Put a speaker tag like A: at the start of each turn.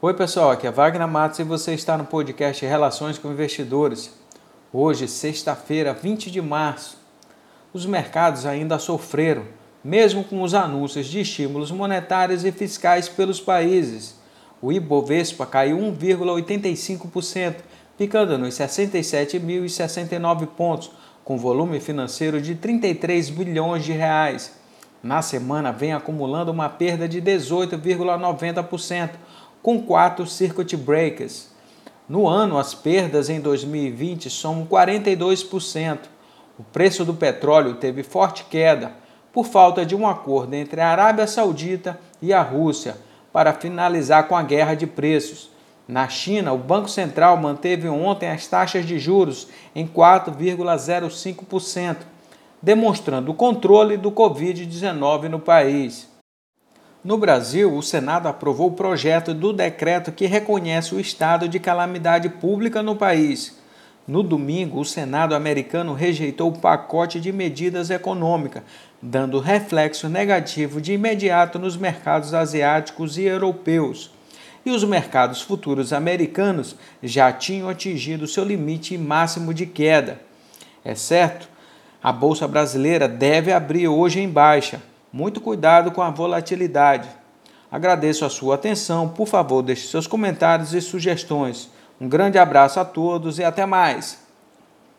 A: Oi, pessoal, aqui é Wagner Matos e você está no podcast Relações com Investidores. Hoje, sexta-feira, 20 de março. Os mercados ainda sofreram, mesmo com os anúncios de estímulos monetários e fiscais pelos países. O Ibovespa caiu 1,85%, ficando nos 67.069 pontos, com volume financeiro de 33 bilhões de reais. Na semana vem acumulando uma perda de 18,90%, com quatro circuit breakers. No ano, as perdas em 2020 são 42%. O preço do petróleo teve forte queda por falta de um acordo entre a Arábia Saudita e a Rússia para finalizar com a guerra de preços. Na China, o Banco Central manteve ontem as taxas de juros em 4,05%, demonstrando o controle do Covid-19 no país. No Brasil, o Senado aprovou o projeto do decreto que reconhece o estado de calamidade pública no país. No domingo, o Senado americano rejeitou o pacote de medidas econômicas, dando reflexo negativo de imediato nos mercados asiáticos e europeus. E os mercados futuros americanos já tinham atingido seu limite máximo de queda. É certo, a bolsa brasileira deve abrir hoje em baixa muito cuidado com a volatilidade. Agradeço a sua atenção. Por favor, deixe seus comentários e sugestões. Um grande abraço a todos e até mais.